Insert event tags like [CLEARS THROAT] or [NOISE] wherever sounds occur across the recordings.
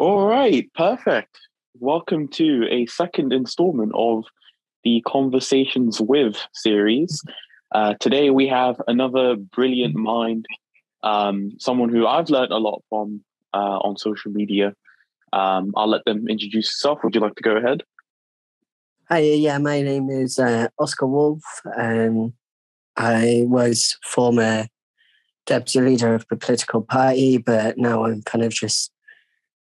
All right, perfect. Welcome to a second installment of the Conversations with series. Uh, today we have another brilliant mind, um, someone who I've learned a lot from uh, on social media. Um, I'll let them introduce yourself. Would you like to go ahead? Hi, yeah, my name is uh, Oscar Wolf. Um, I was former deputy leader of the political party, but now I'm kind of just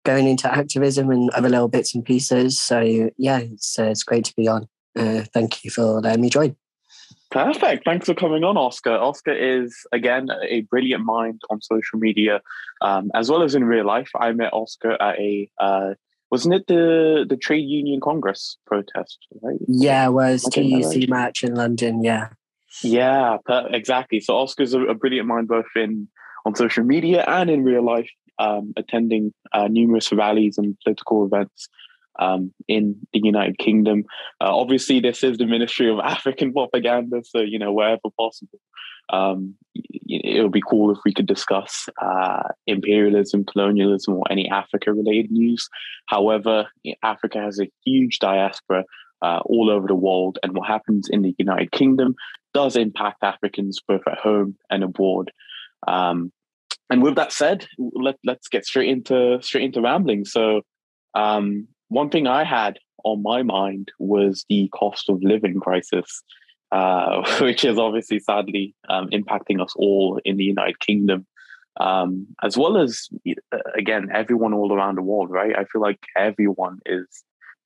going into activism and other little bits and pieces. So yeah, it's uh, it's great to be on. Uh, thank you for letting me join. Perfect. Thanks for coming on, Oscar. Oscar is again a brilliant mind on social media, um, as well as in real life. I met Oscar at a uh, wasn't it the the trade union congress protest, right? Yeah, it was TUC match in London. Yeah. Yeah, per- exactly. So Oscar's a, a brilliant mind both in on social media and in real life um, attending uh, numerous rallies and political events um, in the United Kingdom. Uh, obviously, this is the Ministry of [LAUGHS] African Propaganda, so you know wherever possible, um, it would be cool if we could discuss uh, imperialism, colonialism, or any Africa-related news. However, Africa has a huge diaspora. Uh, all over the world, and what happens in the United Kingdom does impact Africans both at home and abroad. Um, and with that said, let let's get straight into straight into rambling. So, um, one thing I had on my mind was the cost of living crisis, uh, [LAUGHS] which is obviously sadly um, impacting us all in the United Kingdom, um, as well as again everyone all around the world. Right? I feel like everyone is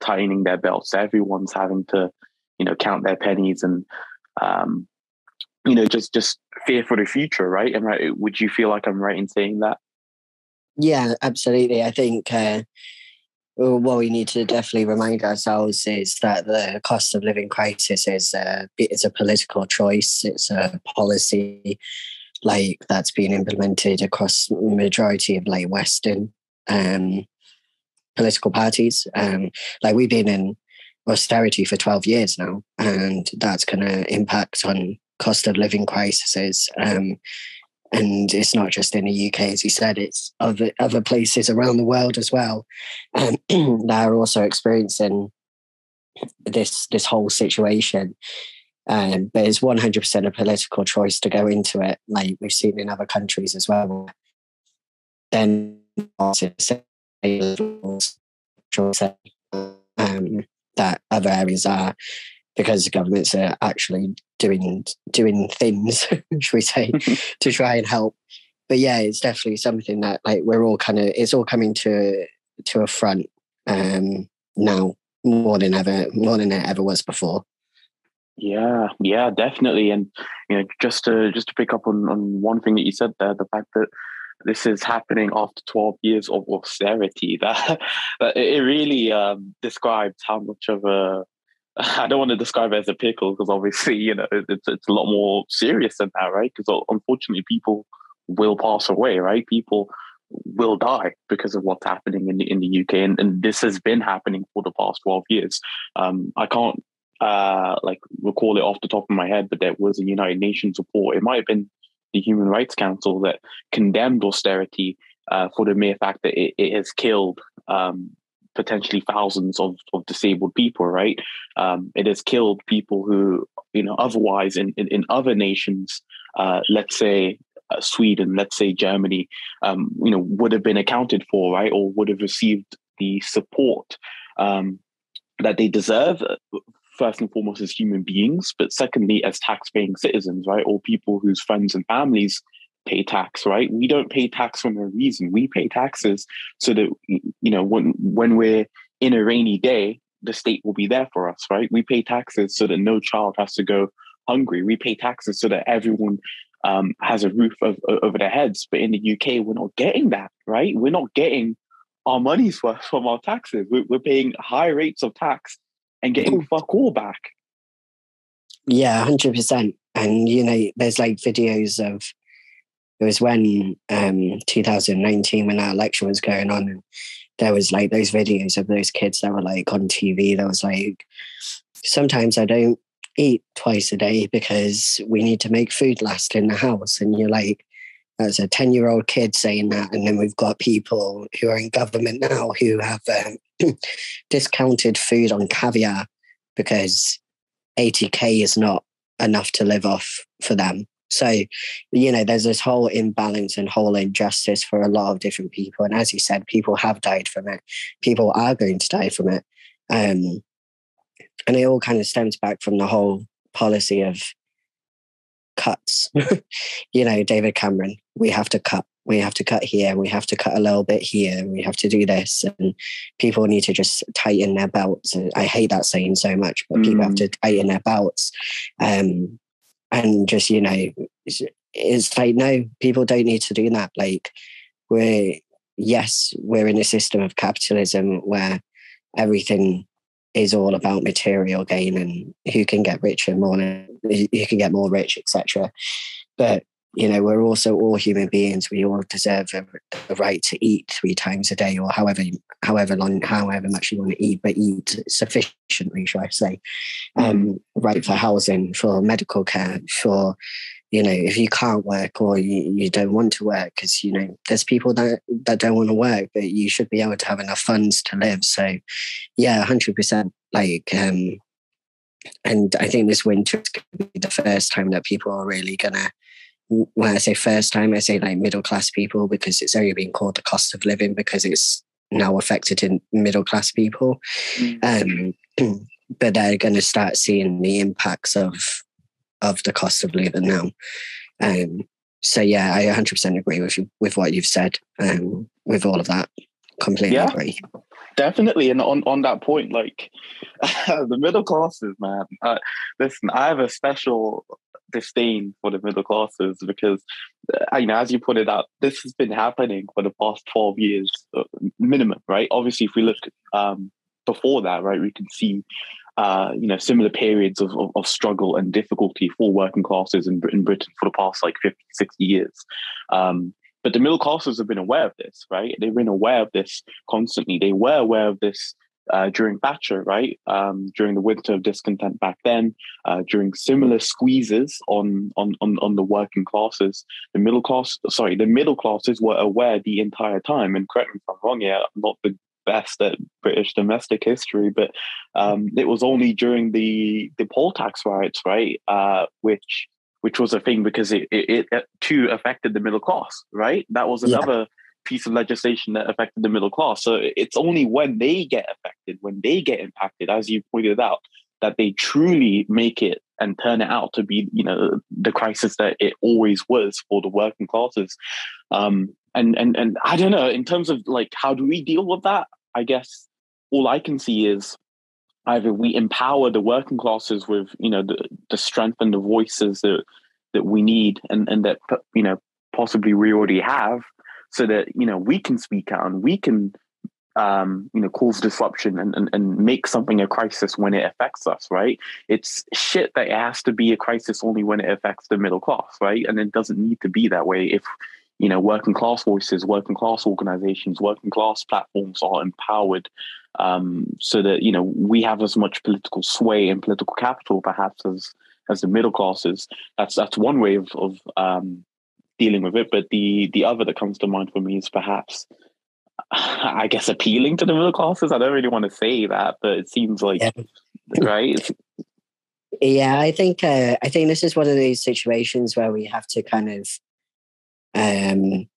tightening their belts. Everyone's having to, you know, count their pennies and um, you know, just just fear for the future, right? And right, would you feel like I'm right in saying that? Yeah, absolutely. I think uh, what we need to definitely remind ourselves is that the cost of living crisis is a it's a political choice. It's a policy like that's been implemented across majority of like Western um, political parties. Um, like we've been in austerity for 12 years now, and that's going to impact on cost of living crises. Um, and it's not just in the UK, as you said, it's other other places around the world as well um, [CLEARS THROAT] that are also experiencing this this whole situation. Um, but it's one hundred percent a political choice to go into it, like we've seen in other countries as well. Then um, that other areas are because the governments are actually doing doing things, [LAUGHS] should we say, [LAUGHS] to try and help. But yeah, it's definitely something that like we're all kind of it's all coming to to a front um, now more than ever more than it ever was before. Yeah, yeah, definitely. And you know, just to just to pick up on, on one thing that you said there, the fact that this is happening after 12 years of austerity [LAUGHS] that, that it really um, describes how much of a [LAUGHS] I don't want to describe it as a pickle because obviously, you know, it's it's a lot more serious than that, right? Because unfortunately, people will pass away, right? People will die because of what's happening in the in the UK, and, and this has been happening for the past twelve years. Um, I can't uh, like recall it off the top of my head, but there was a United Nations report. It might have been the Human Rights Council that condemned austerity uh, for the mere fact that it, it has killed um, potentially thousands of, of disabled people, right? Um, it has killed people who, you know, otherwise in, in, in other nations, uh, let's say uh, Sweden, let's say Germany, um, you know, would have been accounted for, right? Or would have received the support um, that they deserve, uh, first and foremost as human beings, but secondly as tax-paying citizens, right? Or people whose friends and families pay tax, right? We don't pay tax for no reason. We pay taxes so that you know when when we're in a rainy day, the state will be there for us, right? We pay taxes so that no child has to go hungry. We pay taxes so that everyone um, has a roof of, over their heads. But in the UK, we're not getting that, right? We're not getting our money's worth from our taxes. We're, we're paying high rates of tax and getting fuck all back. Yeah, hundred percent. And you know, there's like videos of it was when um 2019 when that election was going on and there was like those videos of those kids that were like on TV that was like sometimes I don't eat twice a day because we need to make food last in the house and you're like as a 10 year old kid saying that. And then we've got people who are in government now who have um, [CLEARS THROAT] discounted food on caviar because 80K is not enough to live off for them. So, you know, there's this whole imbalance and whole injustice for a lot of different people. And as you said, people have died from it. People are going to die from it. Um, and it all kind of stems back from the whole policy of cuts. [LAUGHS] you know, David Cameron, we have to cut. We have to cut here. We have to cut a little bit here. We have to do this. And people need to just tighten their belts. And I hate that saying so much, but mm. people have mm. to tighten their belts. Um, and just, you know, it's, it's like, no, people don't need to do that. Like, we're, yes, we're in a system of capitalism where everything is all about material gain and who can get richer more who can get more rich etc but you know we're also all human beings we all deserve a, a, right to eat three times a day or however however long however much you want to eat but eat sufficiently shall i say mm. um, right for housing for medical care for you know if you can't work or you, you don't want to work because you know there's people that that don't want to work but you should be able to have enough funds to live so yeah 100% like um and i think this winter is going to be the first time that people are really gonna when i say first time i say like middle class people because it's only been called the cost of living because it's now affected in middle class people mm. um [CLEARS THROAT] but they're going to start seeing the impacts of of the cost of living now. Um, so yeah, I 100% agree with you with what you've said. Um, with all of that, completely yeah, agree. Definitely, and on on that point, like [LAUGHS] the middle classes, man. Uh, listen, I have a special disdain for the middle classes because, uh, you know, as you pointed out, this has been happening for the past 12 years uh, minimum, right? Obviously, if we look um, before that, right, we can see uh, you know, similar periods of, of, of, struggle and difficulty for working classes in, in Britain for the past like 50, 60 years. Um, but the middle classes have been aware of this, right? They've been aware of this constantly. They were aware of this uh, during Thatcher, right? Um, during the winter of discontent back then, uh, during similar squeezes on, on on on the working classes, the middle class, sorry, the middle classes were aware the entire time. And correct me if I'm wrong, yeah, I'm not the best at British domestic history, but um, it was only during the the poll tax riots, right, uh, which which was a thing because it, it, it too affected the middle class, right? That was another yeah. piece of legislation that affected the middle class. So it's only when they get affected, when they get impacted, as you pointed out, that they truly make it and turn it out to be, you know, the crisis that it always was for the working classes. Um, and and and I don't know in terms of like how do we deal with that? I guess all I can see is either we empower the working classes with you know the, the strength and the voices that that we need and and that you know possibly we already have so that you know we can speak out and we can um, you know cause disruption and, and and make something a crisis when it affects us right? It's shit that it has to be a crisis only when it affects the middle class right? And it doesn't need to be that way if you know, working class voices, working class organizations, working class platforms are empowered um, so that, you know, we have as much political sway and political capital perhaps as as the middle classes. That's that's one way of, of um, dealing with it. But the the other that comes to mind for me is perhaps [SIGHS] I guess appealing to the middle classes. I don't really want to say that, but it seems like yeah. right. Yeah, I think uh, I think this is one of these situations where we have to kind of um,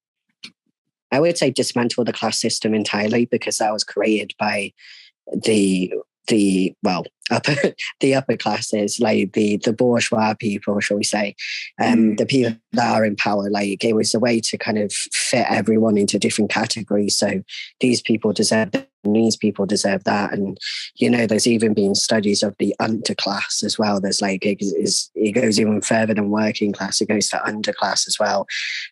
I would say dismantle the class system entirely because that was created by the the well upper [LAUGHS] the upper classes like the the bourgeois people shall we say um mm. the people that are in power like it was a way to kind of fit everyone into different categories. So these people deserve these people deserve that. And you know there's even been studies of the underclass as well. There's like it, it goes even further than working class. It goes to underclass as well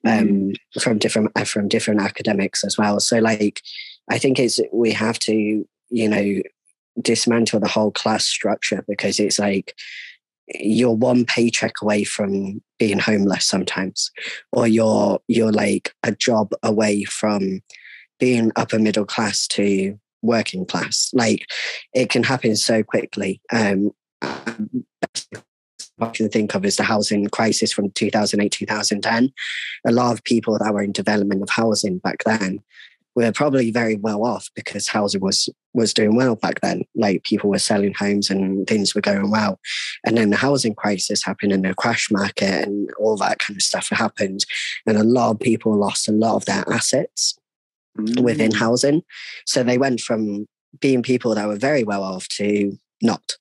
um mm. from different from different academics as well. So like i think it's we have to you know dismantle the whole class structure because it's like you're one paycheck away from being homeless sometimes or you're you're like a job away from being upper middle class to working class like it can happen so quickly um I can think of is the housing crisis from 2008, 2010. A lot of people that were in development of housing back then were probably very well off because housing was was doing well back then. Like people were selling homes and things were going well. And then the housing crisis happened and the crash market and all that kind of stuff happened. And a lot of people lost a lot of their assets mm. within housing. So they went from being people that were very well off to not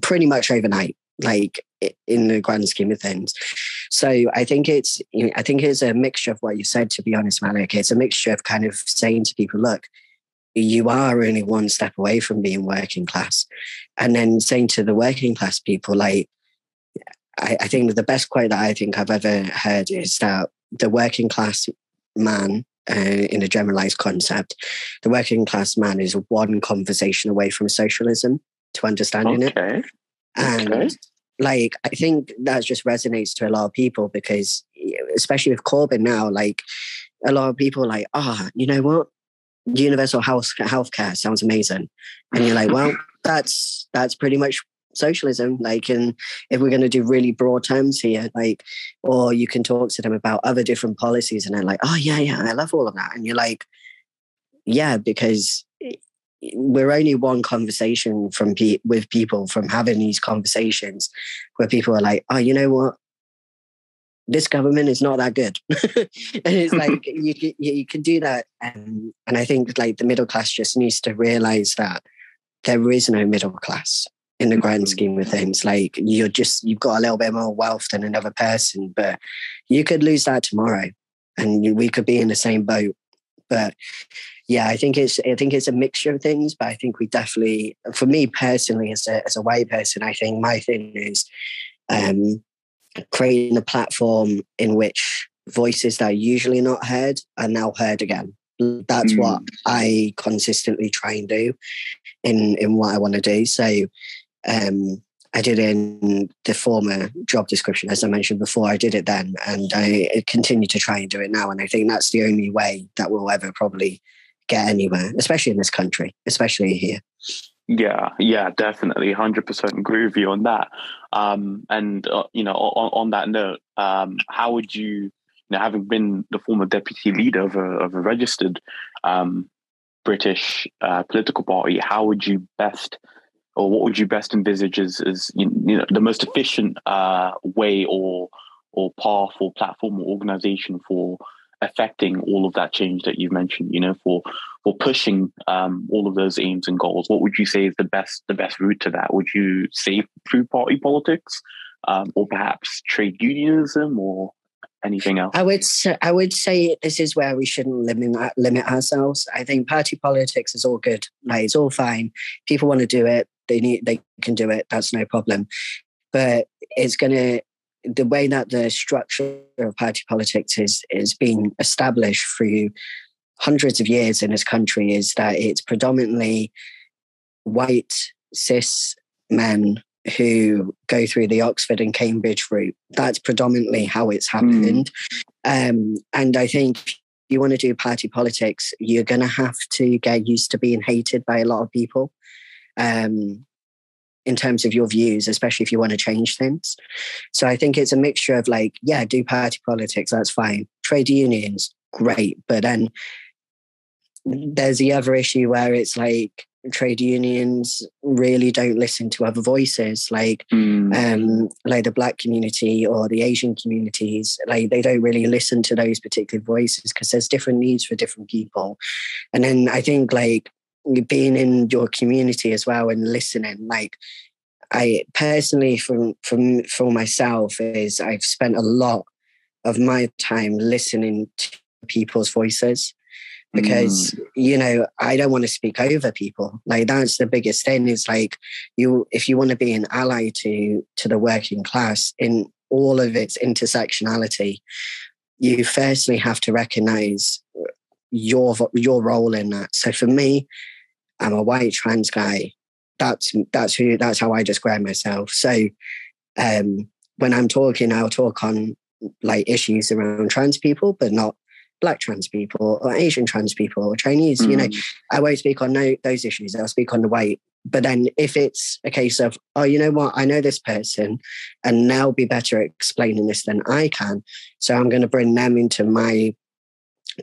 pretty much overnight like in the grand scheme of things. So I think it's you know, I think it's a mixture of what you said. To be honest, Malik, it's a mixture of kind of saying to people, look, you are only one step away from being working class, and then saying to the working class people, like, I, I think the best quote that I think I've ever heard is that the working class man uh, in a generalized concept, the working class man is one conversation away from socialism to understanding okay. it. And okay. like, I think that just resonates to a lot of people because, especially with Corbyn now, like, a lot of people like, ah, oh, you know what? Universal health healthcare sounds amazing, and you're like, well, [LAUGHS] that's that's pretty much socialism. Like, and if we're going to do really broad terms here, like, or you can talk to them about other different policies, and they're like, oh yeah, yeah, I love all of that, and you're like, yeah, because we're only one conversation from pe- with people from having these conversations where people are like, oh, you know what? This government is not that good, [LAUGHS] and it's [LAUGHS] like you can, you can do that, and and I think like the middle class just needs to realize that there is no middle class in the grand mm-hmm. scheme of things. Like you're just you've got a little bit more wealth than another person, but you could lose that tomorrow, and we could be in the same boat. But yeah, I think it's I think it's a mixture of things, but I think we definitely, for me personally, as a as a white person, I think my thing is um, creating a platform in which voices that are usually not heard are now heard again. That's mm. what I consistently try and do in in what I want to do. So um, I did in the former job description, as I mentioned before. I did it then, and I continue to try and do it now. And I think that's the only way that we'll ever probably get anywhere, especially in this country, especially here. Yeah, yeah, definitely, hundred percent agree with you on that. Um, and uh, you know, on, on that note, um, how would you, you know, having been the former deputy leader of a, of a registered um, British uh, political party, how would you best, or what would you best envisage as, as you know, the most efficient uh, way or or path or platform or organization for affecting all of that change that you've mentioned you know for for pushing um, all of those aims and goals. What would you say is the best the best route to that? Would you say through party politics um, or perhaps trade unionism or anything else? I would say, i would say this is where we shouldn't limit limit ourselves. I think party politics is all good. Like it's all fine. People want to do it. They need they can do it. That's no problem. But it's going to the way that the structure of party politics is is being established through hundreds of years in this country is that it's predominantly white cis men who go through the Oxford and Cambridge route. That's predominantly how it's hmm. happened. Mm. Um, and I think if you want to do party politics, you're going to have to get used to being hated by a lot of people. Um, in terms of your views, especially if you want to change things. So I think it's a mixture of like, yeah, do party politics, that's fine. Trade unions, great. But then there's the other issue where it's like trade unions really don't listen to other voices like mm. um like the black community or the asian communities like they don't really listen to those particular voices because there's different needs for different people and then i think like being in your community as well and listening like i personally from from for myself is i've spent a lot of my time listening to people's voices because mm. you know i don't want to speak over people like that's the biggest thing is like you if you want to be an ally to to the working class in all of its intersectionality you firstly have to recognize your your role in that so for me I'm a white trans guy. That's that's who that's how I describe myself. So um, when I'm talking, I'll talk on like issues around trans people, but not black trans people or Asian trans people or Chinese. Mm. You know, mm. I won't speak on no, those issues. I'll speak on the white but then if it's a case of, oh, you know what, I know this person and they'll be better at explaining this than I can. So I'm going to bring them into my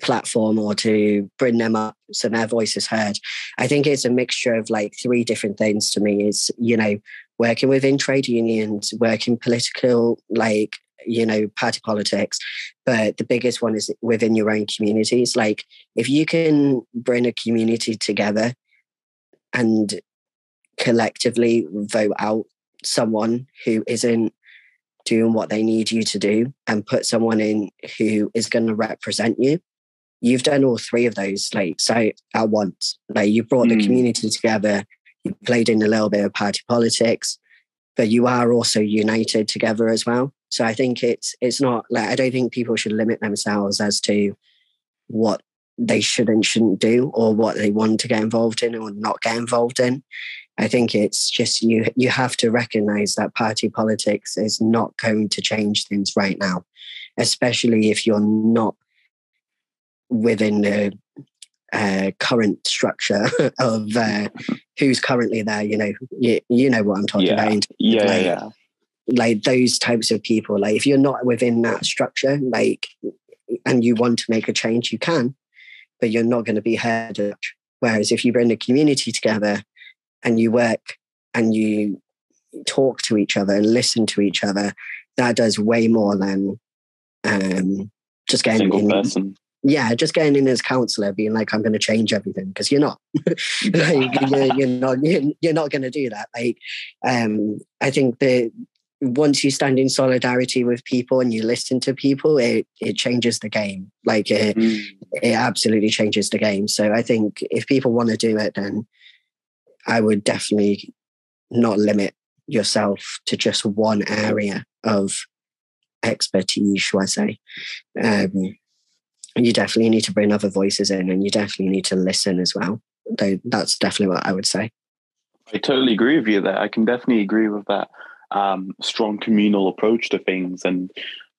platform or to bring them up so their voice is heard. I think it's a mixture of like three different things to me. Is, you know, working within trade unions, working political, like, you know, party politics. But the biggest one is within your own communities. Like, if you can bring a community together and collectively vote out someone who isn't doing what they need you to do and put someone in who is going to represent you you've done all three of those like so at once like you brought mm. the hmm. community together you played in a little bit of party politics but you are also united together as well so i think it's it's not like i don't think people should limit themselves as to what they should and shouldn't do or what they want to get involved in or not get involved in I think it's just you you have to recognize that party politics is not going to change things right now, especially if you're not within the uh, current structure [LAUGHS] of uh, who's currently there. You know, you, you know what I'm talking yeah. about. Yeah, like, yeah. Like those types of people. Like if you're not within that structure, like, and you want to make a change, you can, but you're not going to be heard. Whereas if you bring the community together and you work and you talk to each other and listen to each other, that does way more than um, just getting Single in. Person. Yeah, just getting in as councillor, being like, "I'm going to change everything," because you're not. [LAUGHS] like, you're, you're, not. You're, not going to do that. Like, um, I think that once you stand in solidarity with people and you listen to people, it it changes the game. Like, it, mm. it absolutely changes the game. So I think if people want to do it, then I would definitely not limit yourself to just one area of expertise, shall I say. Um, you definitely need to bring other voices in and you definitely need to listen as well. That's definitely what I would say. I totally agree with you there. I can definitely agree with that um, strong communal approach to things. And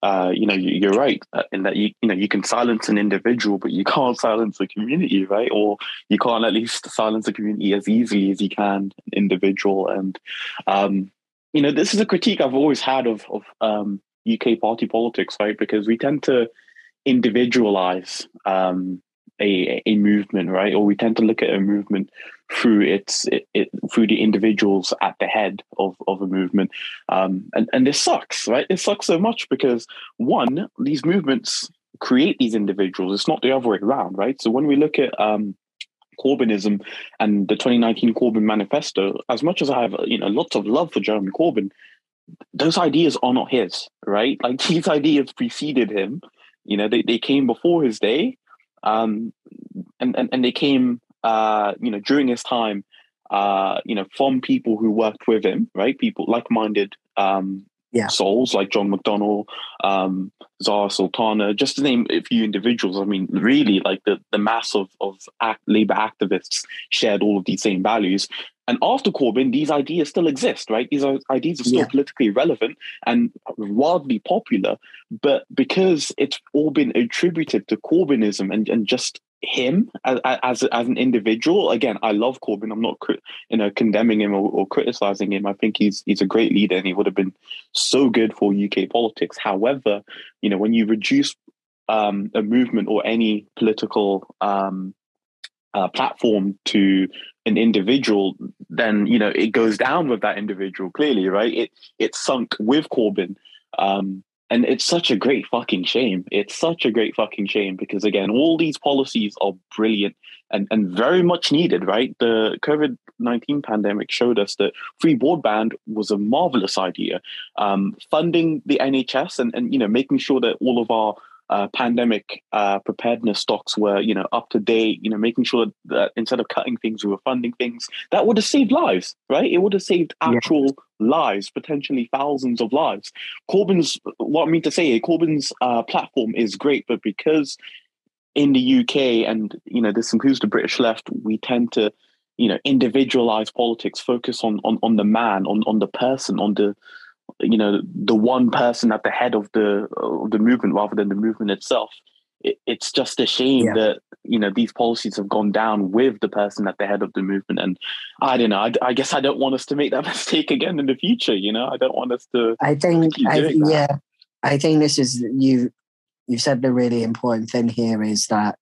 uh, you know, you're right uh, in that you you know you can silence an individual, but you can't [LAUGHS] silence a community, right? Or you can't at least silence a community as easily as you can an individual. And um, you know, this is a critique I've always had of of um, UK party politics, right? Because we tend to individualize um, a a movement, right? Or we tend to look at a movement through its it, it, through the individuals at the head of, of a movement. Um, and and this sucks right? It sucks so much because one these movements create these individuals. It's not the other way around right? So when we look at um, Corbynism and the 2019 Corbyn manifesto as much as I have you know lots of love for Jeremy Corbyn those ideas are not his right? Like [LAUGHS] these ideas preceded him you know they, they came before his day um, and, and and they came uh, you know, during his time, uh, you know, from people who worked with him, right? People like-minded um, yeah. souls like John McDonnell, um, Zarah Sultana, just to name a few individuals. I mean, really, like the, the mass of, of act, labor activists shared all of these same values. And after Corbyn, these ideas still exist, right? These are, ideas are still yeah. politically relevant and wildly popular. But because it's all been attributed to Corbynism and, and just him as, as as an individual. Again, I love Corbyn. I'm not you know condemning him or, or, criticizing him. I think he's he's a great leader and he would have been so good for UK politics. However, you know when you reduce um, a movement or any political um, uh, platform to an individual, then you know it goes down with that individual. Clearly, right? It it sunk with Corbyn. Um, and it's such a great fucking shame. It's such a great fucking shame because again, all these policies are brilliant and, and very much needed, right? The COVID 19 pandemic showed us that free broadband was a marvelous idea. Um, funding the NHS and, and you know making sure that all of our uh, pandemic uh, preparedness stocks were, you know, up to date. You know, making sure that instead of cutting things, we were funding things that would have saved lives, right? It would have saved actual lives, potentially thousands of lives. Corbyn's, what I mean to say, Corbyn's uh, platform is great, but because in the UK and you know this includes the British left, we tend to you know individualize politics, focus on on on the man, on on the person, on the you know the one person at the head of the of the movement rather than the movement itself it, it's just a shame yeah. that you know these policies have gone down with the person at the head of the movement and i don't know i, I guess i don't want us to make that [LAUGHS] mistake again in the future you know i don't want us to i think I, yeah i think this is you you've said the really important thing here is that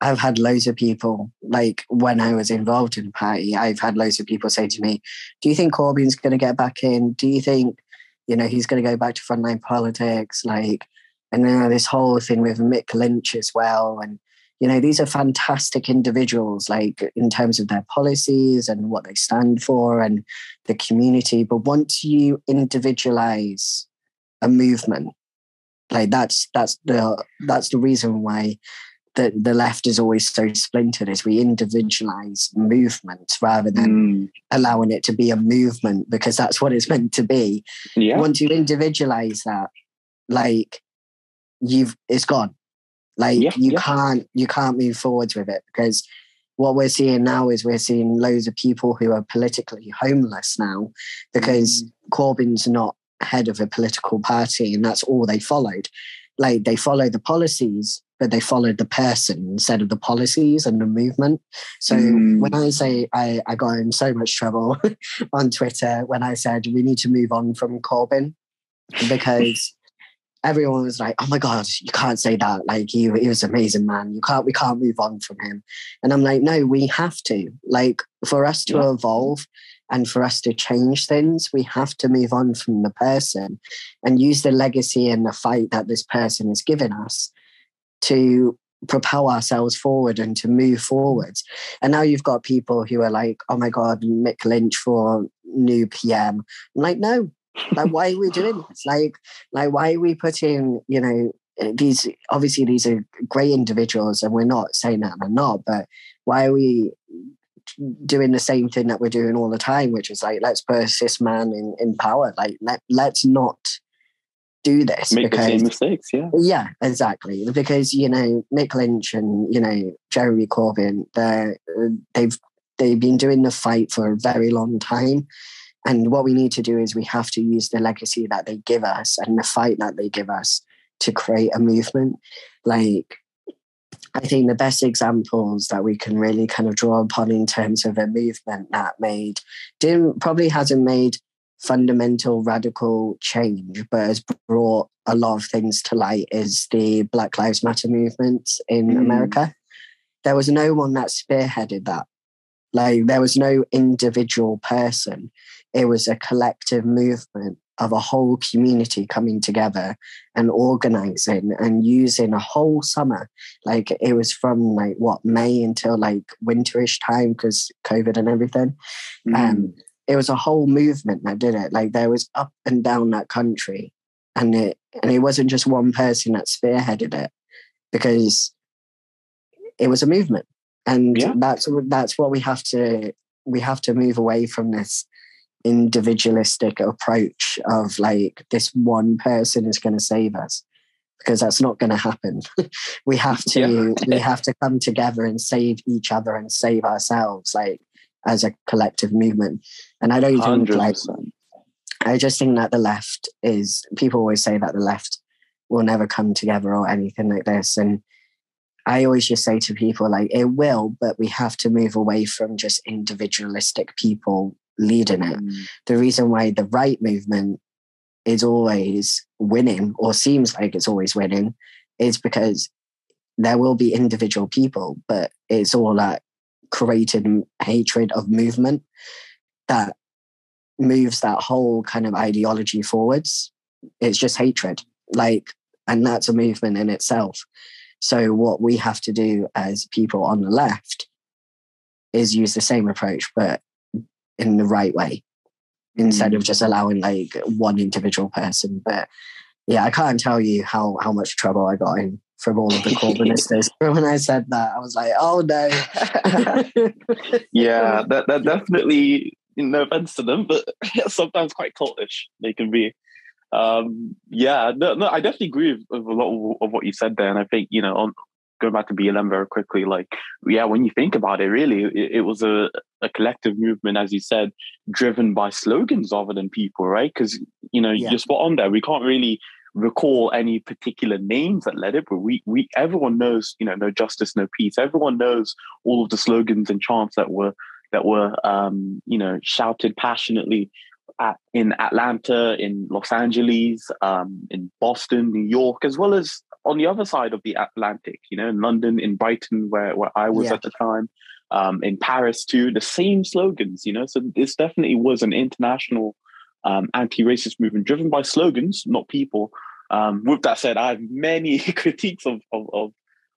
I've had loads of people, like when I was involved in the party, I've had loads of people say to me, Do you think Corbyn's going to get back in? Do you think, you know, he's going to go back to frontline politics? Like, and then this whole thing with Mick Lynch as well. And, you know, these are fantastic individuals, like in terms of their policies and what they stand for and the community. But once you individualize a movement, like that's that's the that's the reason why the, the left is always so splintered is we individualize movement rather than mm. allowing it to be a movement because that's what it's meant to be. Yeah. Once you individualize that, like you've it's gone. Like yeah, you yeah. can't you can't move forwards with it because what we're seeing now is we're seeing loads of people who are politically homeless now because mm. Corbyn's not head of a political party and that's all they followed. Like they follow the policies but they followed the person instead of the policies and the movement. So mm. when I say I, I got in so much trouble [LAUGHS] on Twitter when I said we need to move on from Corbyn because everyone was like, "Oh my god, you can't say that! Like he, he was an amazing man. You can't, we can't move on from him." And I'm like, "No, we have to. Like for us to yeah. evolve." And for us to change things, we have to move on from the person and use the legacy and the fight that this person has given us to propel ourselves forward and to move forwards. And now you've got people who are like, oh my God, Mick Lynch for new PM. I'm like, no, like why are we doing this? [LAUGHS] Like, like why are we putting, you know, eh, these obviously these are great individuals and we're not saying that they're not, but why are we doing the same thing that we're doing all the time, which is like let's put a cis man in, in power. Like let, let's not do this make because, the same mistakes yeah. Yeah exactly. Because you know mick lynch and you know jeremy corbyn they they've they've been doing the fight for a very long time. And what we need to do is we have to use the legacy that they give us and the fight that they give us to create a movement. Like I think the best examples that we can really kind of draw upon in terms of a movement that made didn't probably hasn't made fundamental radical change, but has brought a lot of things to light is the Black Lives Matter movement in mm. America. There was no one that spearheaded that. Like there was no individual person. It was a collective movement of a whole community coming together and organizing and using a whole summer. Like it was from like what May until like winterish time because COVID and everything. Mm. Um, it was a whole movement that did it. Like there was up and down that country, and it and it wasn't just one person that spearheaded it, because it was a movement, and yeah. that's that's what we have to we have to move away from this individualistic approach of like this one person is going to save us because that's not going to happen [LAUGHS] we have to yeah. we have to come together and save each other and save ourselves like as a collective movement. And I don't 100%. like I just think that the left is people always say that the left will never come together or anything like this. And I always just say to people like it will, but we have to move away from just individualistic people leading it. Mm. The reason why the right movement is always winning or seems like it's always winning is because there will be individual people, but it's all that created hatred of movement that moves that whole kind of ideology forwards. It's just hatred, like, and that's a movement in itself. So, what we have to do as people on the left is use the same approach, but in the right way, instead of mm. just allowing like one individual person. But yeah, I can't tell you how how much trouble I got in from all of the Corbynistas. [LAUGHS] [LAUGHS] when I said that, I was like, oh no. [LAUGHS] yeah, that, that definitely, no offense to them, but sometimes quite cultish they can be. Um, yeah, no, no, I definitely agree with, with, a lot of what you said there. And I think, you know, on going back to BLM very quickly, like, yeah, when you think about it, really, it, it was a, a collective movement, as you said, driven by slogans rather than people, right? Because, you know, yeah. you're spot on there. We can't really recall any particular names that led it, but we we everyone knows, you know, no justice, no peace. Everyone knows all of the slogans and chants that were that were um, you know shouted passionately at, in Atlanta, in Los Angeles, um, in Boston, New York, as well as on the other side of the Atlantic, you know, in London, in Brighton, where, where I was yeah. at the time, um, in Paris too, the same slogans, you know. So this definitely was an international um, anti-racist movement driven by slogans, not people. Um, with that said, I have many [LAUGHS] critiques of of of,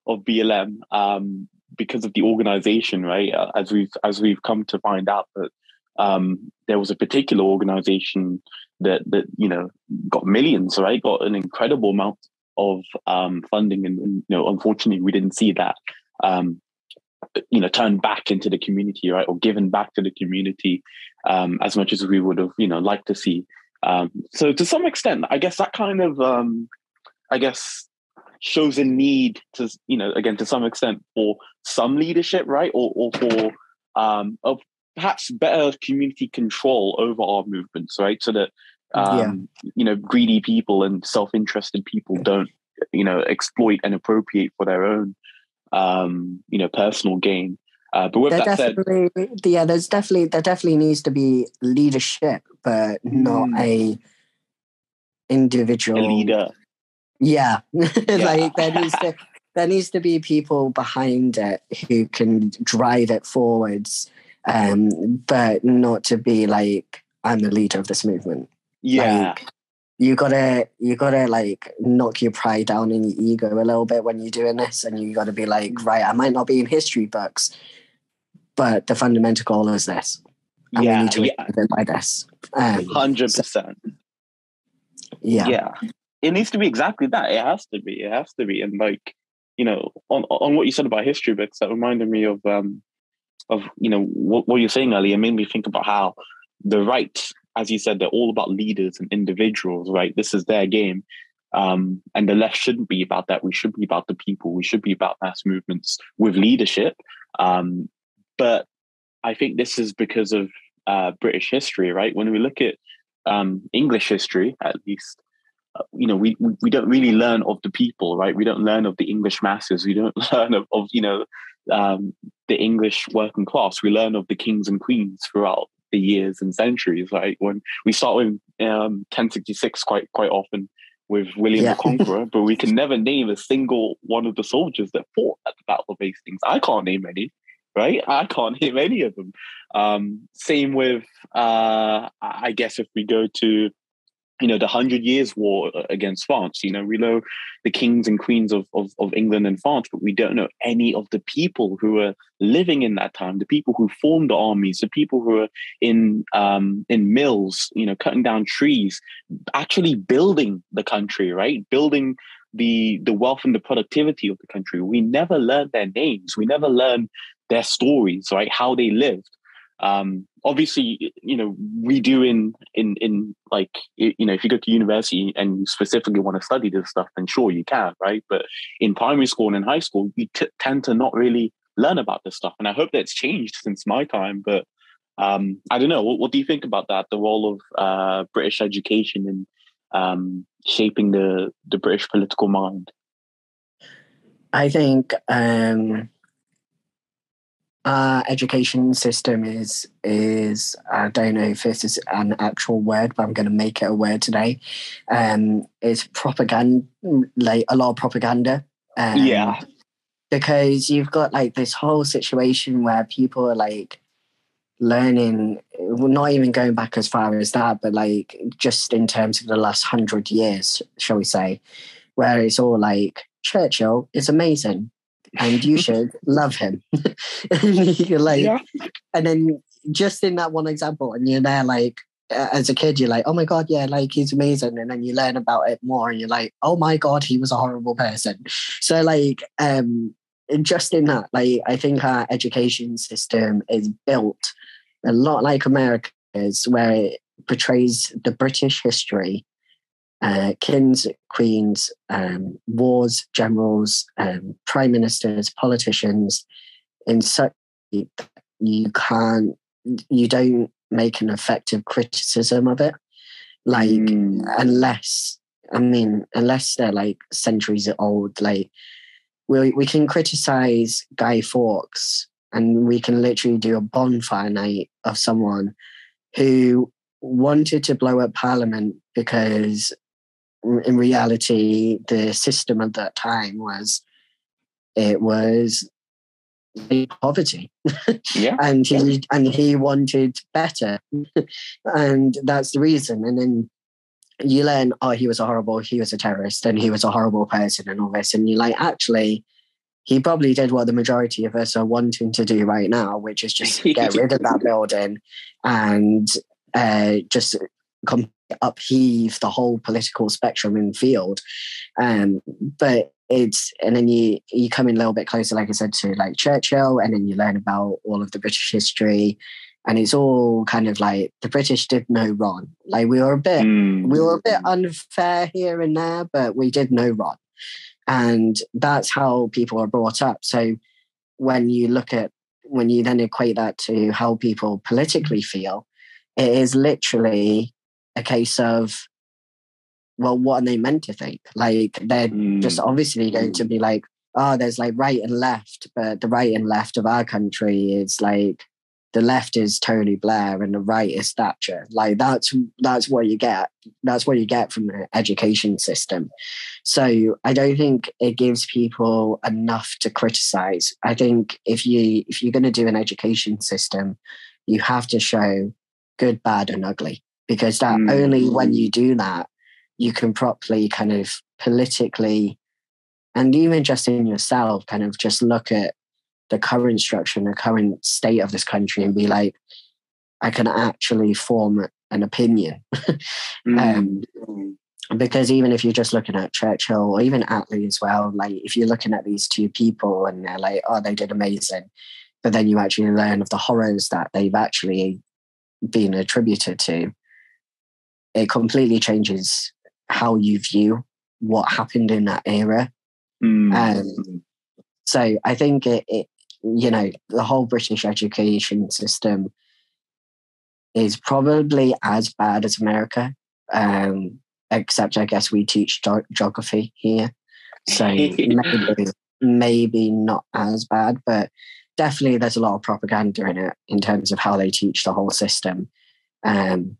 of BLM um, because of the organization, right? Uh, as we've as we've come to find out that um, there was a particular organization that that you know got millions, right? Got an incredible amount of um, funding, and, and, you know, unfortunately, we didn't see that. You know, turned back into the community, right, or given back to the community um, as much as we would have, you know, liked to see. Um, so, to some extent, I guess that kind of, um, I guess, shows a need to, you know, again, to some extent, for some leadership, right, or, or for um, of perhaps better community control over our movements, right, so that um, yeah. you know greedy people and self-interested people don't you know exploit and appropriate for their own um, you know personal gain. Uh, but with there that definitely, said, yeah, there's definitely there definitely needs to be leadership, but not mm. a individual a leader. Yeah, [LAUGHS] yeah. like there needs to there needs to be people behind it who can drive it forwards, um, but not to be like I'm the leader of this movement. Yeah. Like, you gotta you gotta like knock your pride down in your ego a little bit when you're doing this and you gotta be like mm. right i might not be in history books but the fundamental goal is this. And yeah, we need to yeah. by this. Um, 100% so, yeah. Yeah. It needs to be exactly that. It has to be. It has to be. And like you know on on what you said about history books that reminded me of um of you know what, what you're saying earlier made me think about how the right as you said, they're all about leaders and individuals, right? This is their game. Um, and the left shouldn't be about that. We should be about the people. We should be about mass movements with leadership. Um, but I think this is because of uh, British history, right? When we look at um, English history, at least, uh, you know, we we don't really learn of the people, right? We don't learn of the English masses. We don't [LAUGHS] learn of, of you know um, the English working class. We learn of the kings and queens throughout the years and centuries. Like when we start with um, 1066 quite quite often with William yeah. the [LAUGHS] Conqueror, but we can never name a single one of the soldiers that fought at the Battle of Hastings. I can't name any, right? I can't name any of them. Um, same with, uh, I guess, if we go to you know, the Hundred Years' War against France. You know, we know the kings and queens of, of, of, England and France, but we don't know any of the people who were living in that time, the people who formed the armies, the people who were in um, in mills, you know, cutting down trees, actually building the country, right? Building the the wealth and the productivity of the country. We never learned their names. We never learned their stories, right? How they lived um, obviously you know we do in in in like you know if you go to university and you specifically want to study this stuff then sure you can right? But in primary school and in high school you t- tend to not really learn about this stuff. And i hope that's changed since my time but um, i don't know. What, what, do you think about that? The role of uh, british education in um, shaping the the british political mind? I think um uh, education system is is I don't know if this is an actual word, but I'm going to make it a word today. Um, it's propaganda, like a lot of propaganda. Um, yeah, because you've got like this whole situation where people are like learning, not even going back as far as that, but like just in terms of the last hundred years, shall we say, where it's all like Churchill is amazing and you [LAUGHS] should love him. you're [LAUGHS] like, yeah. and then just in that one example, and you're there like, as a kid, you're like, oh my god, yeah, like he's amazing, and then you learn about it more, and you're like, oh my god, he was a horrible person. So like, um, just in that, like, I think our education system is built a lot like America's, where it portrays the British history uh, kings, queens, um, wars, generals, um, prime ministers, politicians, in such you can't, you don't make an effective criticism of it, like mm. unless I mean, unless they're like centuries old, like we we can criticize Guy Fawkes and we can literally do a bonfire night of someone who wanted to blow up Parliament because in reality the system at that time was it was poverty. Yeah. [LAUGHS] And he and he wanted better. [LAUGHS] And that's the reason. And then you learn oh he was a horrible he was a terrorist and he was a horrible person and all this. And you're like actually he probably did what the majority of us are wanting to do right now which is just [LAUGHS] get rid of that building and uh, just upheave the whole political spectrum and field um, but it's and then you you come in a little bit closer, like I said, to like Churchill, and then you learn about all of the British history, and it's all kind of like the British did no wrong. Like we were a bit mm. we were a bit unfair here and there, but we did no wrong, and that's how people are brought up. So when you look at when you then equate that to how people politically feel, it is literally a case of well, what are they meant to think? Like they're mm. just obviously going to be like, oh, there's like right and left, but the right and left of our country is like the left is Tony Blair and the right is Thatcher. Like that's that's what you get. That's what you get from the education system. So I don't think it gives people enough to criticize. I think if you if you're going to do an education system, you have to show good, bad, and ugly because that mm. only when you do that you can properly kind of politically and even just in yourself kind of just look at the current structure and the current state of this country and be like i can actually form an opinion [LAUGHS] mm. um, because even if you're just looking at churchill or even attlee as well like if you're looking at these two people and they're like oh they did amazing but then you actually learn of the horrors that they've actually been attributed to it completely changes how you view what happened in that era. Mm. Um, so I think it, it, you know, the whole British education system is probably as bad as America, um, except I guess we teach ge- geography here. So [LAUGHS] maybe, maybe not as bad, but definitely there's a lot of propaganda in it in terms of how they teach the whole system. Um,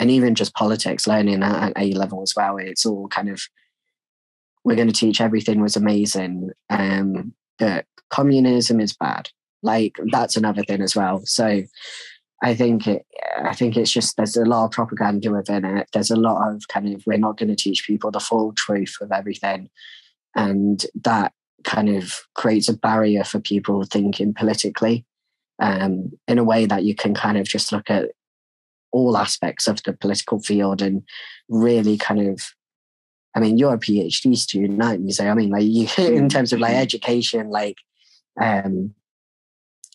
and even just politics, learning at, A level as well. It's all kind of we're going to teach everything was amazing, um, but communism is bad. Like that's another thing as well. So I think it, I think it's just there's a lot of propaganda within it. There's a lot of kind of we're not going to teach people the full truth of everything, and that kind of creates a barrier for people thinking politically um, in a way that you can kind of just look at all aspects of the political field and really kind of I mean, you're a PhD student, aren't you? So I mean, like you, [LAUGHS] in terms of like mm-hmm. education, like um,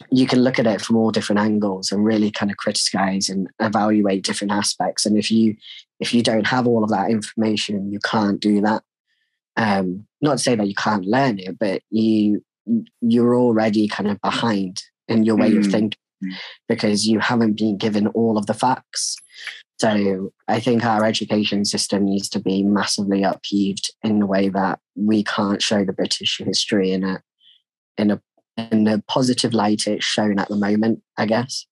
you can look at it from all different angles and really kind of criticize and evaluate different aspects. And if you if you don't have all of that information, you can't do that. Um, not to say that you can't learn it, but you you're already kind of behind in your way mm. of thinking because you haven't been given all of the facts. So I think our education system needs to be massively upheaved in the way that we can't show the British history in a in a in a positive light it's shown at the moment, I guess.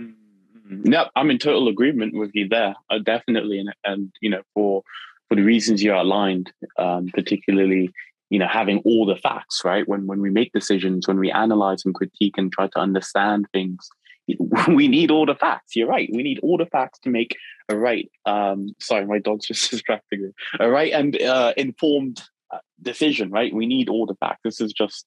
Mm-hmm. Yeah, I'm in total agreement with you there. Uh, definitely, and, and you know, for for the reasons you outlined, um, particularly you know having all the facts right? When when we make decisions when we analyze and critique and try to understand things [LAUGHS] we need all the facts. You're right. We need all the facts to make a right um sorry my dog's just [LAUGHS] distracting me. A right and uh, informed uh, decision right? We need all the facts. This is just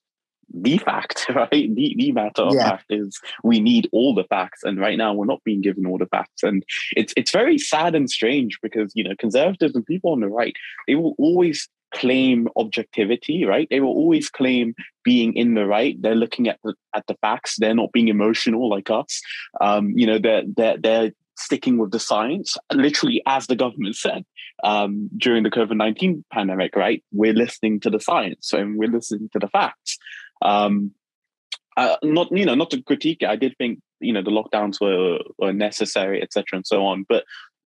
the fact [LAUGHS] right? The, the matter of yeah. fact is we need all the facts and right now we're not being given all the facts. And it's it's very sad and strange because you know conservatives and people on the right they will always claim objectivity, right? They will always claim being in the right. They're looking at the at the facts. They're not being emotional like us. Um, you know, they're they're they're sticking with the science, literally as the government said um, during the COVID nineteen pandemic. Right? We're listening to the science and we're listening to the facts. Um, uh, not you know not to critique it. I did think you know the lockdowns were were necessary, etc., and so on. But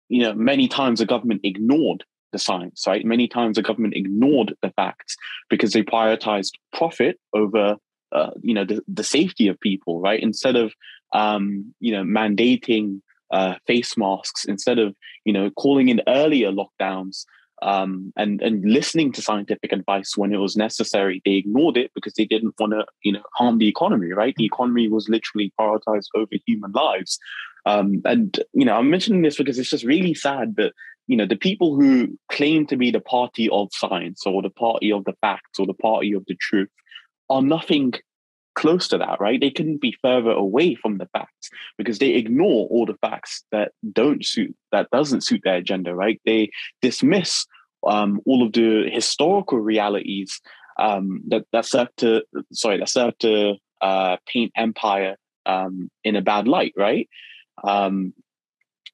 you know, many times the government ignored the science, right? Many times the government ignored the facts because they prioritized profit over, uh, you know, the, the safety of people, right? Instead of, um, you know, mandating uh, face masks, instead of, you know, calling in earlier lockdowns um, and and listening to scientific advice when it was necessary, they ignored it because they didn't want to, you know, harm the economy, right? The economy was literally prioritized over human lives. Um, and you know, I'm mentioning this because it's just really sad that you know the people who claim to be the party of science or the party of the facts or the party of the truth are nothing close to that, right? They couldn't be further away from the facts because they ignore all the facts that don't suit that doesn't suit their agenda, right? They dismiss um, all of the historical realities um, that that serve to sorry that serve to uh, paint empire um, in a bad light, right? Um,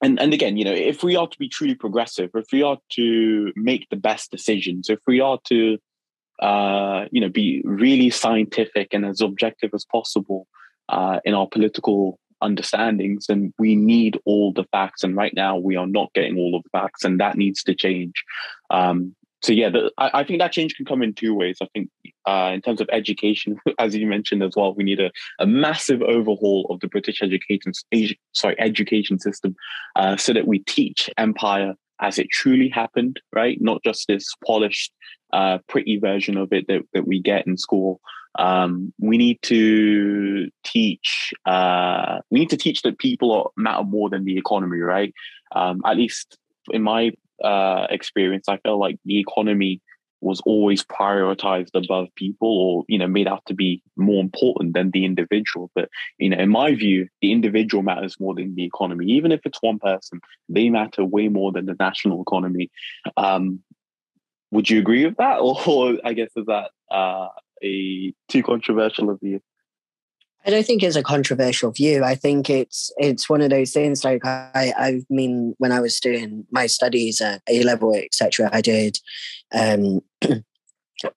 and and again, you know, if we are to be truly progressive, if we are to make the best decisions, if we are to, uh, you know, be really scientific and as objective as possible uh, in our political understandings, then we need all the facts. And right now, we are not getting all of the facts, and that needs to change. Um, so yeah, the, I, I, think that change can come in two ways. I think uh, in terms of education, [LAUGHS] as you mentioned as well, we need a, a massive overhaul of the British education sorry education system, uh, so that we teach empire as it truly happened, right? Not just this polished, uh, pretty version of it that, that we get in school. Um, we need to teach. Uh, we need to teach that people matter more than the economy, right? Um, at least in my uh, experience, I feel like the economy was always prioritized above people or you know made out to be more important than the individual. But you know in my view the individual matters more than the economy. Even if it's one person they matter way more than the national economy. Um, would you agree with that? Or, [LAUGHS] or i guess is that uh, a too controversial of you I don't think it's a controversial view. I think it's it's one of those things. Like I, I mean, when I was doing my studies at A level, etc., I did um, [CLEARS THROAT]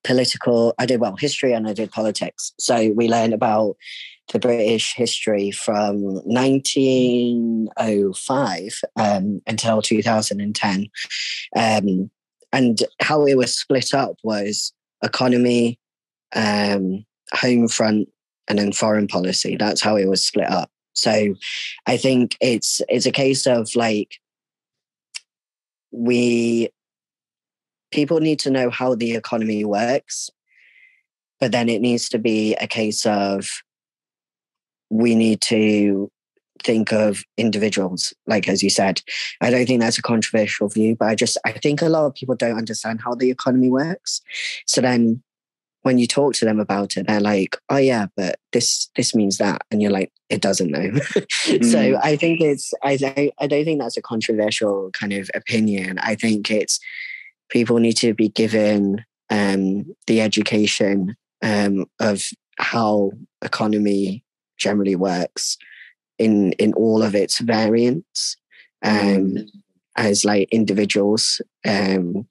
political. I did well history and I did politics. So we learned about the British history from 1905 um, until 2010, um, and how it was split up was economy, um, home front and then foreign policy. That's how it was split up. So I think it's it's a case of like we people need to know how the economy works, but then it needs to be a case of we need to think of individuals like as you said i don't think that's a controversial view but i just i think a lot of people don't understand how the economy works so then when you talk to them about it, they're like, "Oh yeah, but this this means that," and you're like, "It doesn't know." [LAUGHS] mm. So I think it's I I don't think that's a controversial kind of opinion. I think it's people need to be given um, the education um, of how economy generally works in in all of its variants um, mm. as like individuals um,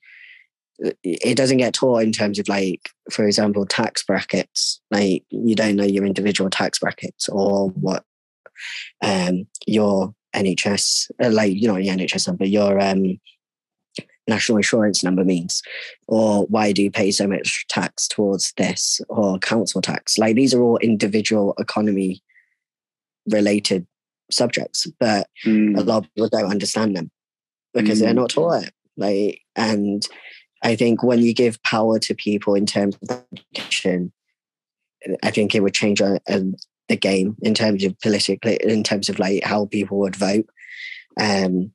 it doesn't get taught in terms of like for example tax brackets like you don't know your individual tax brackets or what um your nhs uh, like you know your nhs number your um national insurance number means or why do you pay so much tax towards this or council tax like these are all individual economy related subjects but mm. a lot of people don't understand them because mm. they're not taught it like and I think when you give power to people in terms of education, I think it would change a, a, the game in terms of politically, in terms of like how people would vote. Um,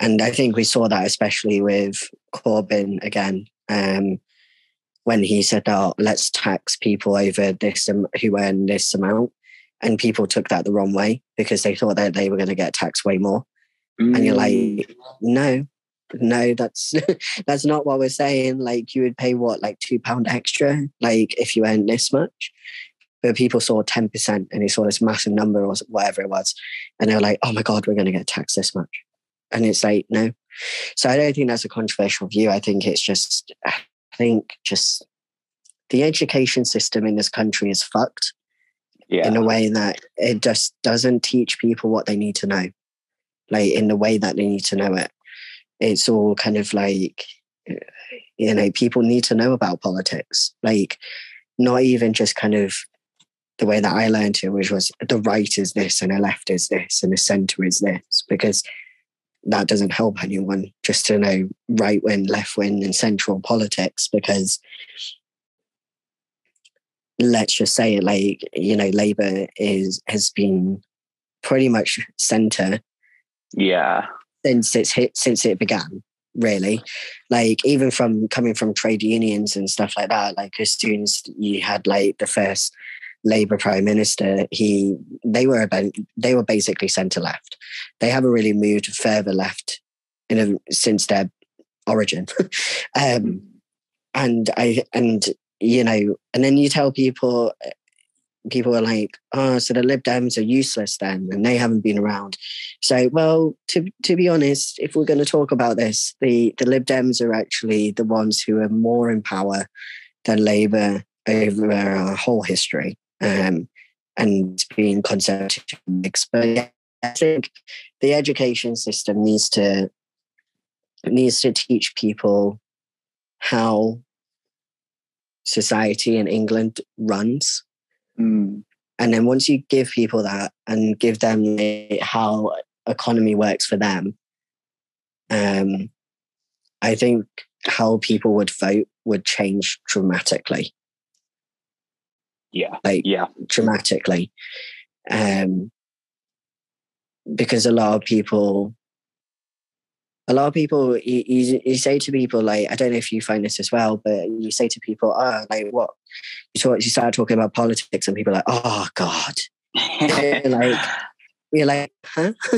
and I think we saw that especially with Corbyn again, um, when he said, "Oh, let's tax people over this um, who earn this amount," and people took that the wrong way because they thought that they were going to get taxed way more. Mm. And you're like, mm. no, no that's [LAUGHS] that's not what we're saying. Like you would pay what like two pound extra like if you earn this much? But people saw 10% and they saw this massive number or whatever it was and they're like oh my god we're going to get taxed this much. And it's like no. So i don't think that's a controversial view. I think it's just i think just the education system in this country is fucked yeah. in a way that it just doesn't teach people what they need to know like in the way that they need to know it it's all kind of like uh, you know people need to know about politics like not even just kind of the way that I learned it, which was the right is this and the left is this and the center is this, because that doesn't help anyone just to know right wing, left wing, and central politics, because let's just say it like, you know, Labour is has been pretty much center. Yeah. Since it's hit since it began really. Like even from coming from trade unions and stuff like that like as soon as you had like the first labor prime minister he they were about they were basically center left. They haven't really moved further left in a, since their origin. [LAUGHS] Um and i and you know and then you tell people people are like, oh, so the Lib Dems are useless then, and they haven't been around. So, well, to to be honest, if we're going to talk about this, the the Lib Dems are actually the ones who are more in power than Labour over our whole history, um, and being conservative But I think the education system needs to needs to teach people how society in England runs Mm. And then once you give people that and give them how economy works for them, um, I think how people would vote would change dramatically. Yeah. Like yeah. dramatically. Um, because a lot of people a lot of people you, you, you, say to people like i don't know if you find this as well but you say to people oh like what? You talk you start talking about politics and people are like oh god. [LAUGHS] Like you're like huh? [LAUGHS]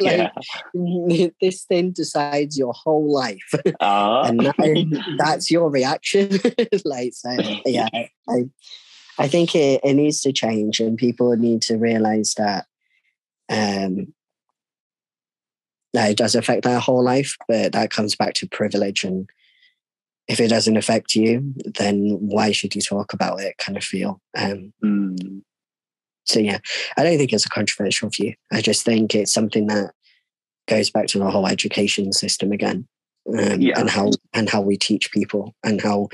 Like yeah. [LAUGHS] this thing decides your whole life. Uh. and that, that's your reaction. Like so yeah i i think it, it needs to change and people need to realize that um that it does affect their whole life, but that comes back to privilege. And if it doesn't affect you, then why should you talk about it? Kind of feel. Um, mm. So yeah, I don't think it's a controversial view. I just think it's something that goes back to the whole education system again, um, yeah. and how and how we teach people and how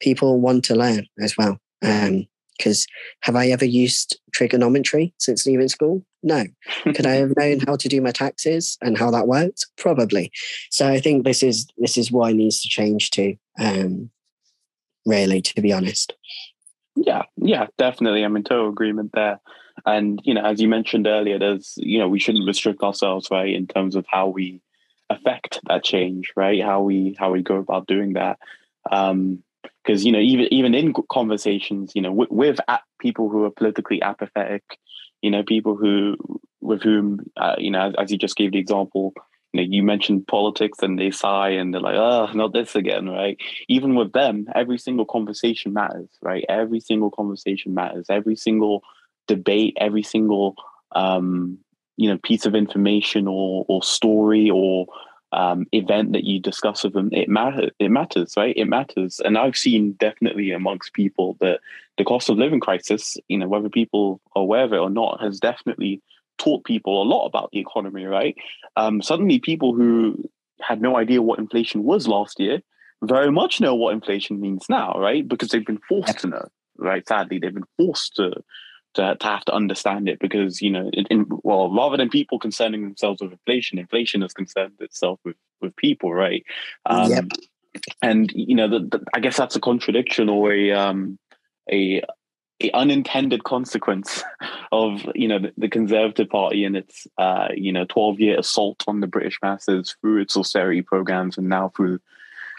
people want to learn as well. Um, because have I ever used trigonometry since leaving school? No. Could I have [LAUGHS] known how to do my taxes and how that worked? Probably. So I think this is this is what needs to change too. Um, really, to be honest. Yeah, yeah, definitely. I'm in total agreement there. And you know, as you mentioned earlier, there's you know we shouldn't restrict ourselves, right, in terms of how we affect that change, right? How we how we go about doing that. Um, because you know even even in conversations you know with, with people who are politically apathetic you know people who with whom uh, you know as, as, you just gave the example you know you mentioned politics and they sigh and they're like oh not this again right? Even with them every single conversation matters right? Every single conversation matters. Every single debate every single um you know piece of information or or story or um, event that you discuss with them, it matters. It matters, right? It matters. And I've seen definitely amongst people that the cost of living crisis, you know, whether people are aware of it or not, has definitely taught people a lot about the economy, right? Um, suddenly, people who had no idea what inflation was last year very much know what inflation means now, right? Because they've been forced to know, right? Sadly, they've been forced to to, to have to understand it because you know in, in, well rather than people concerning themselves with inflation inflation has concerned itself with with people right um, yep. and you know the, the, i guess that's a contradiction or a um a, a unintended consequence [LAUGHS] of you know the, the conservative party and its uh you know 12 year assault on the british masses through its austerity programs and now through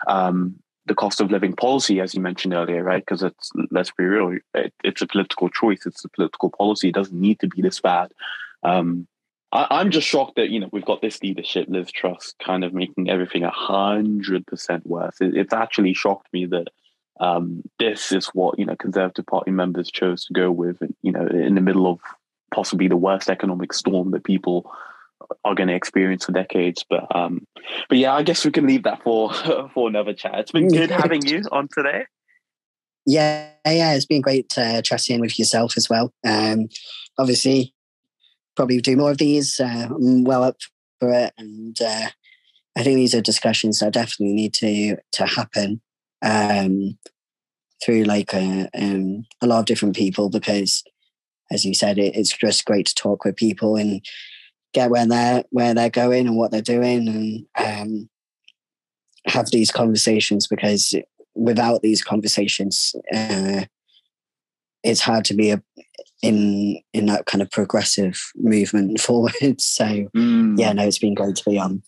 um the cost of living policy, as you mentioned earlier, right? Because it's let's be real, it, it's a political choice. It's a political policy. It doesn't need to be this bad. Um, I, am just shocked that you know we've got this leadership, Liz Truss, kind of making everything a hundred percent worse. It, it's actually shocked me that um, this is what you know Conservative Party members chose to go with. You know, in the middle of possibly the worst economic storm that people are going to experience for decades. But um, but yeah, I guess we can leave that for [LAUGHS] for another chat. It's been good having you [LAUGHS] on today. Yeah, yeah, it's been great uh, chatting with yourself as well. Um, obviously, probably do more of these. Uh, I'm well up for it, and uh, I think these are discussions that definitely need to to happen um, through like a, um, a lot of different people because, as you said, it, it's just great to talk with people and get where they're where they're going and what they're doing and um, have these conversations because without these conversations, uh, it's hard to be a, in in that kind of progressive movement [LAUGHS] forward. So mm. yeah, no, it's been great to be on.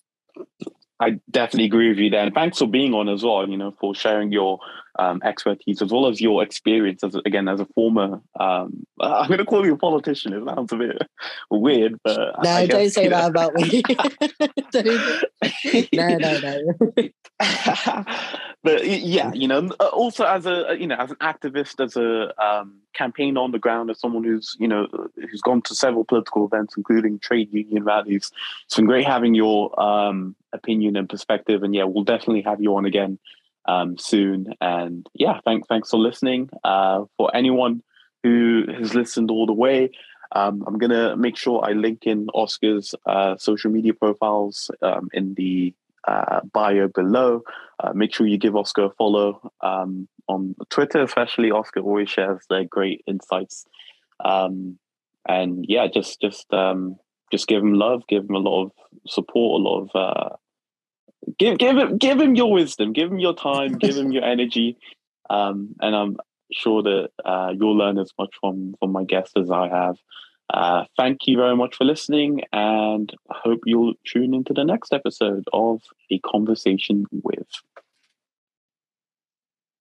I definitely agree with you there. And thanks for being on as well, you know, for sharing your um, expertise as well as your experience as again as a former um, I'm going to call you a politician. It sounds a bit weird, but no, guess, don't say that about me. [LAUGHS] [LAUGHS] no, no, no. [LAUGHS] but yeah, you know, uh, also as a you know as an activist, as a um, campaigner on the ground, as someone who's you know who's gone to several political events, including trade union rallies. It's been great having your um, opinion and perspective, and yeah, we'll definitely have you on again um, soon. And yeah, thanks thanks for listening. Uh, for anyone who has listened all the way, um, I'm gonna make sure I link in Oscar's uh, social media profiles um, in the uh, bio below. Uh, make sure you give Oscar a follow um, on Twitter, especially. Oscar always shares their great insights. Um, and yeah, just just um, just give him love, give him a lot of support, a lot of uh, give give him give him your wisdom, give him your time, [LAUGHS] give him your energy, um, and I'm sure that uh, you'll learn as much from from my guests as I have. Uh, thank you very much for listening, and hope you'll tune into the next episode of A Conversation with.